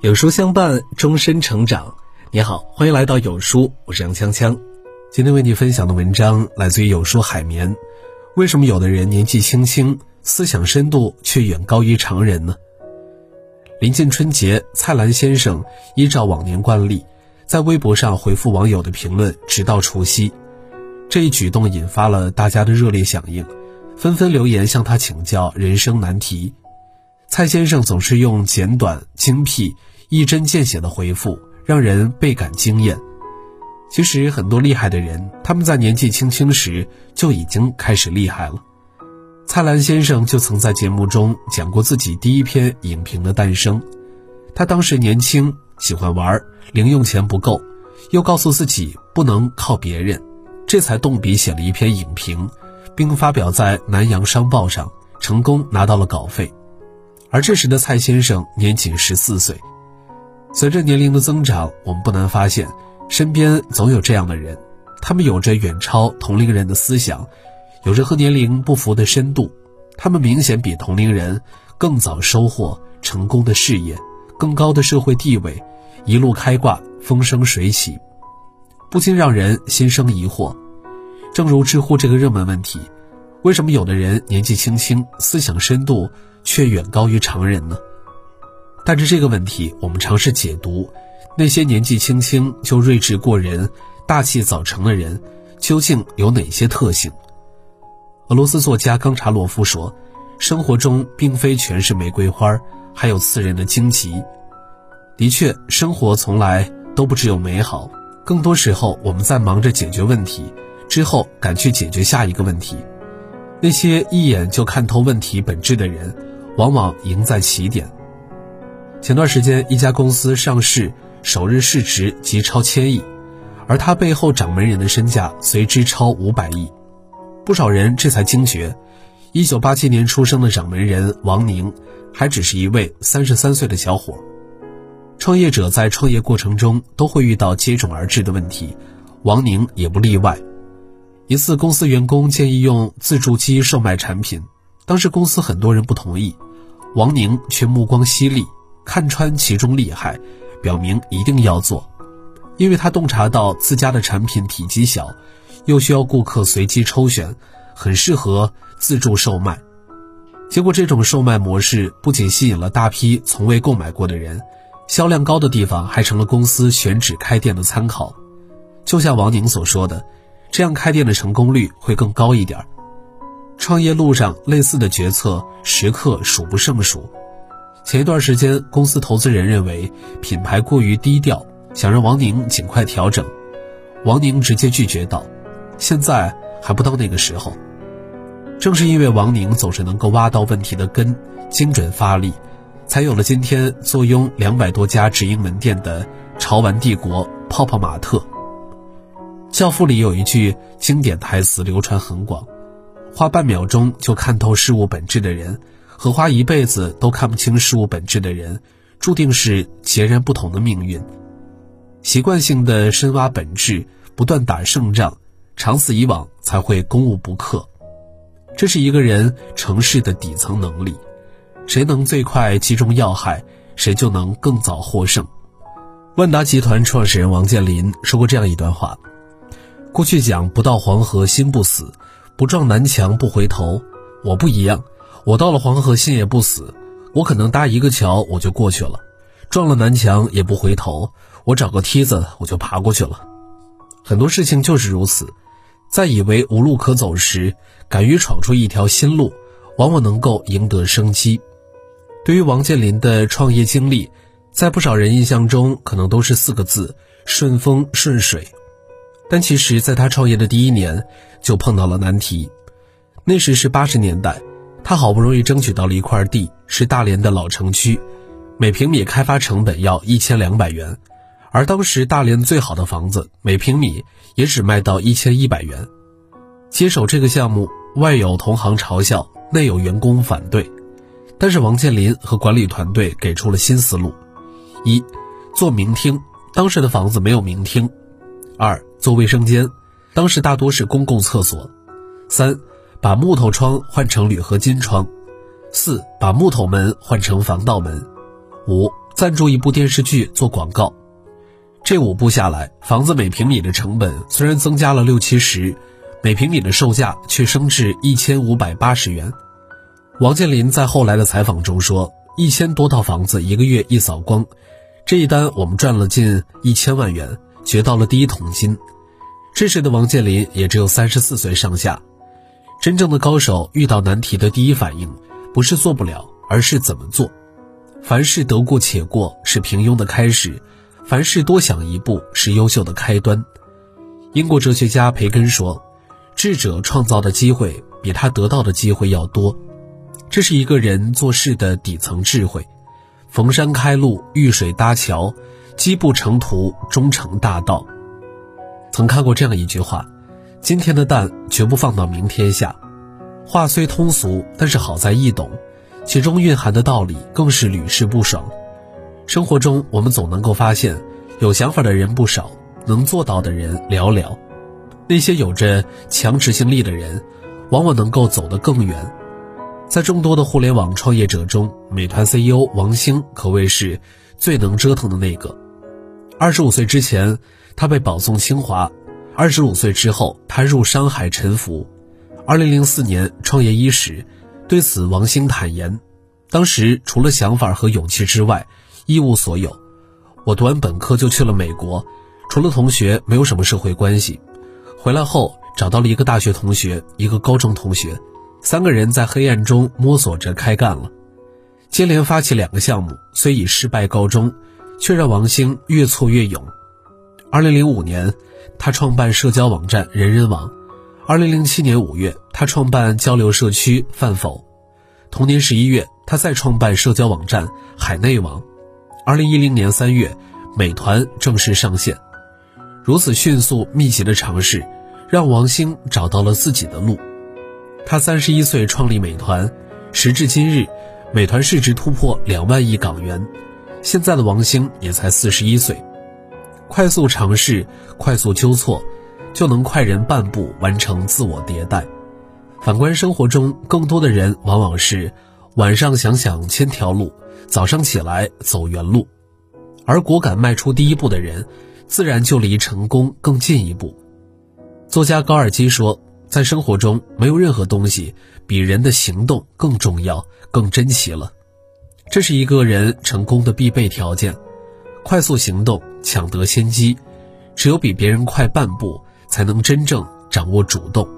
有书相伴，终身成长。你好，欢迎来到有书，我是杨锵锵。今天为你分享的文章来自于有书海绵。为什么有的人年纪轻轻，思想深度却远高于常人呢？临近春节，蔡澜先生依照往年惯例，在微博上回复网友的评论，直到除夕。这一举动引发了大家的热烈响应，纷纷留言向他请教人生难题。蔡先生总是用简短、精辟、一针见血的回复，让人倍感惊艳。其实，很多厉害的人，他们在年纪轻轻时就已经开始厉害了。蔡澜先生就曾在节目中讲过自己第一篇影评的诞生。他当时年轻，喜欢玩，零用钱不够，又告诉自己不能靠别人，这才动笔写了一篇影评，并发表在南洋商报上，成功拿到了稿费。而这时的蔡先生年仅十四岁，随着年龄的增长，我们不难发现，身边总有这样的人，他们有着远超同龄人的思想，有着和年龄不符的深度，他们明显比同龄人更早收获成功的事业、更高的社会地位，一路开挂，风生水起，不禁让人心生疑惑。正如知乎这个热门问题：为什么有的人年纪轻轻，思想深度？却远高于常人呢？带着这个问题，我们尝试解读那些年纪轻轻就睿智过人、大器早成的人究竟有哪些特性。俄罗斯作家冈察洛夫说：“生活中并非全是玫瑰花，还有刺人的荆棘。”的确，生活从来都不只有美好，更多时候我们在忙着解决问题，之后赶去解决下一个问题。那些一眼就看透问题本质的人。往往赢在起点。前段时间，一家公司上市，首日市值即超千亿，而他背后掌门人的身价随之超五百亿。不少人这才惊觉，一九八七年出生的掌门人王宁，还只是一位三十三岁的小伙。创业者在创业过程中都会遇到接踵而至的问题，王宁也不例外。一次，公司员工建议用自助机售卖产品，当时公司很多人不同意。王宁却目光犀利，看穿其中厉害，表明一定要做，因为他洞察到自家的产品体积小，又需要顾客随机抽选，很适合自助售卖。结果，这种售卖模式不仅吸引了大批从未购买过的人，销量高的地方还成了公司选址开店的参考。就像王宁所说的，这样开店的成功率会更高一点。创业路上类似的决策时刻数不胜数。前一段时间，公司投资人认为品牌过于低调，想让王宁尽快调整。王宁直接拒绝道：“现在还不到那个时候。”正是因为王宁总是能够挖到问题的根，精准发力，才有了今天坐拥两百多家直营门店的潮玩帝国泡泡玛特。《教父》里有一句经典台词流传很广。花半秒钟就看透事物本质的人，和花一辈子都看不清事物本质的人，注定是截然不同的命运。习惯性的深挖本质，不断打胜仗，长此以往才会攻无不克。这是一个人成事的底层能力。谁能最快击中要害，谁就能更早获胜。万达集团创始人王健林说过这样一段话：过去讲不到黄河心不死。不撞南墙不回头，我不一样，我到了黄河心也不死，我可能搭一个桥我就过去了，撞了南墙也不回头，我找个梯子我就爬过去了。很多事情就是如此，在以为无路可走时，敢于闯出一条新路，往往能够赢得生机。对于王健林的创业经历，在不少人印象中可能都是四个字：顺风顺水。但其实，在他创业的第一年，就碰到了难题。那时是八十年代，他好不容易争取到了一块地，是大连的老城区，每平米开发成本要一千两百元，而当时大连最好的房子，每平米也只卖到一千一百元。接手这个项目，外有同行嘲笑，内有员工反对，但是王健林和管理团队给出了新思路：一，做明厅，当时的房子没有明厅。二做卫生间，当时大多是公共厕所。三把木头窗换成铝合金窗。四把木头门换成防盗门。五赞助一部电视剧做广告。这五步下来，房子每平米的成本虽然增加了六七十，每平米的售价却升至一千五百八十元。王健林在后来的采访中说：“一千多套房子一个月一扫光，这一单我们赚了近一千万元，掘到了第一桶金。”这时的王健林也只有三十四岁上下。真正的高手遇到难题的第一反应，不是做不了，而是怎么做。凡事得过且过是平庸的开始，凡事多想一步是优秀的开端。英国哲学家培根说：“智者创造的机会比他得到的机会要多。”这是一个人做事的底层智慧。逢山开路，遇水搭桥，积步成途，终成大道。曾看过这样一句话。今天的蛋绝不放到明天下。话虽通俗，但是好在易懂，其中蕴含的道理更是屡试不爽。生活中，我们总能够发现，有想法的人不少，能做到的人寥寥。那些有着强执行力的人，往往能够走得更远。在众多的互联网创业者中，美团 CEO 王兴可谓是最能折腾的那个。二十五岁之前，他被保送清华。二十五岁之后，他入商海沉浮。二零零四年创业伊始，对此王兴坦言：“当时除了想法和勇气之外，一无所有。我读完本科就去了美国，除了同学，没有什么社会关系。回来后找到了一个大学同学，一个高中同学，三个人在黑暗中摸索着开干了。接连发起两个项目，虽以失败告终，却让王兴越挫越勇。二零零五年。”他创办社交网站人人网。二零零七年五月，他创办交流社区饭否。同年十一月，他再创办社交网站海内网。二零一零年三月，美团正式上线。如此迅速密集的尝试，让王兴找到了自己的路。他三十一岁创立美团，时至今日，美团市值突破两万亿港元。现在的王兴也才四十一岁。快速尝试，快速纠错，就能快人半步完成自我迭代。反观生活中，更多的人往往是晚上想想千条路，早上起来走原路。而果敢迈出第一步的人，自然就离成功更进一步。作家高尔基说，在生活中，没有任何东西比人的行动更重要、更珍惜了。这是一个人成功的必备条件。快速行动，抢得先机，只有比别人快半步，才能真正掌握主动。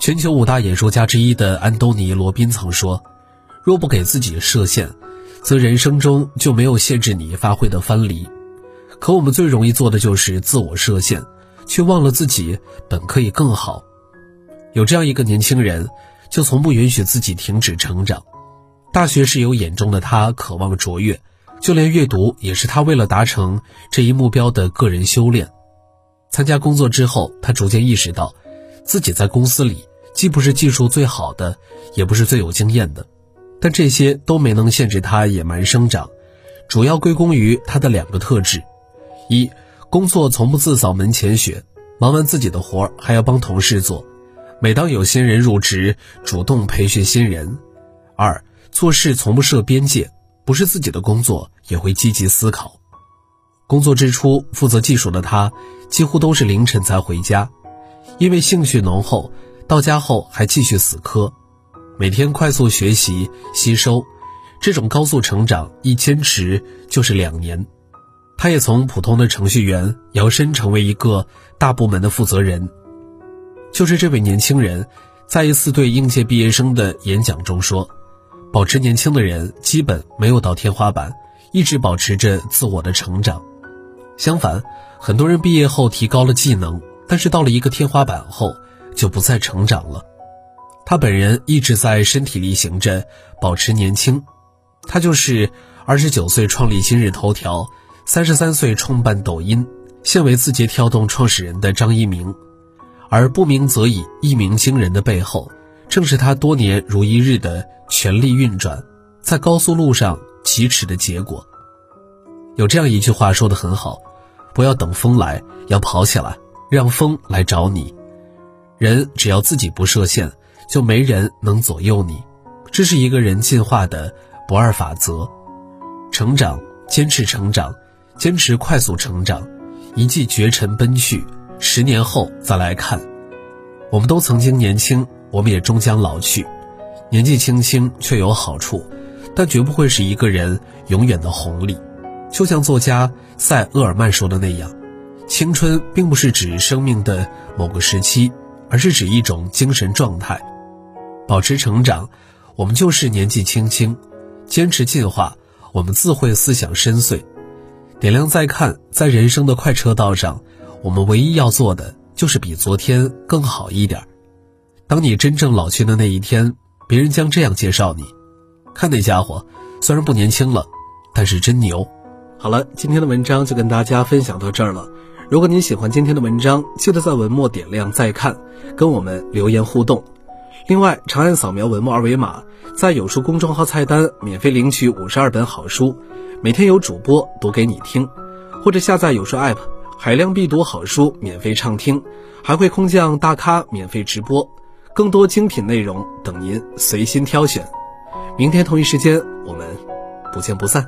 全球五大演说家之一的安东尼·罗宾曾说：“若不给自己设限，则人生中就没有限制你发挥的藩篱。”可我们最容易做的就是自我设限，却忘了自己本可以更好。有这样一个年轻人，就从不允许自己停止成长。大学室友眼中的他，渴望卓越。就连阅读也是他为了达成这一目标的个人修炼。参加工作之后，他逐渐意识到，自己在公司里既不是技术最好的，也不是最有经验的，但这些都没能限制他野蛮生长，主要归功于他的两个特质：一，工作从不自扫门前雪，忙完自己的活还要帮同事做；每当有新人入职，主动培训新人；二，做事从不设边界。不是自己的工作，也会积极思考。工作之初，负责技术的他几乎都是凌晨才回家，因为兴趣浓厚，到家后还继续死磕，每天快速学习吸收。这种高速成长一坚持就是两年。他也从普通的程序员摇身成为一个大部门的负责人。就是这位年轻人，在一次对应届毕业生的演讲中说。保持年轻的人基本没有到天花板，一直保持着自我的成长。相反，很多人毕业后提高了技能，但是到了一个天花板后就不再成长了。他本人一直在身体力行着保持年轻。他就是二十九岁创立今日头条，三十三岁创办抖音，现为字节跳动创始人的张一鸣。而不鸣则已，一鸣惊人的背后。正是他多年如一日的全力运转，在高速路上疾驰的结果。有这样一句话说的很好：不要等风来，要跑起来，让风来找你。人只要自己不设限，就没人能左右你。这是一个人进化的不二法则。成长，坚持成长，坚持快速成长，一骑绝尘奔去，十年后再来看，我们都曾经年轻，我们也终将老去。年纪轻轻却有好处，但绝不会是一个人永远的红利。就像作家塞厄尔曼说的那样，青春并不是指生命的某个时期，而是指一种精神状态。保持成长，我们就是年纪轻轻；坚持进化，我们自会思想深邃。点亮再看，在人生的快车道上，我们唯一要做的就是比昨天更好一点。当你真正老去的那一天，别人将这样介绍你：看那家伙，虽然不年轻了，但是真牛。好了，今天的文章就跟大家分享到这儿了。如果您喜欢今天的文章，记得在文末点亮再看，跟我们留言互动。另外，长按扫描文末二维码，在有书公众号菜单免费领取五十二本好书，每天有主播读给你听，或者下载有书 App，海量必读好书免费畅听，还会空降大咖免费直播，更多精品内容等您随心挑选。明天同一时间，我们不见不散。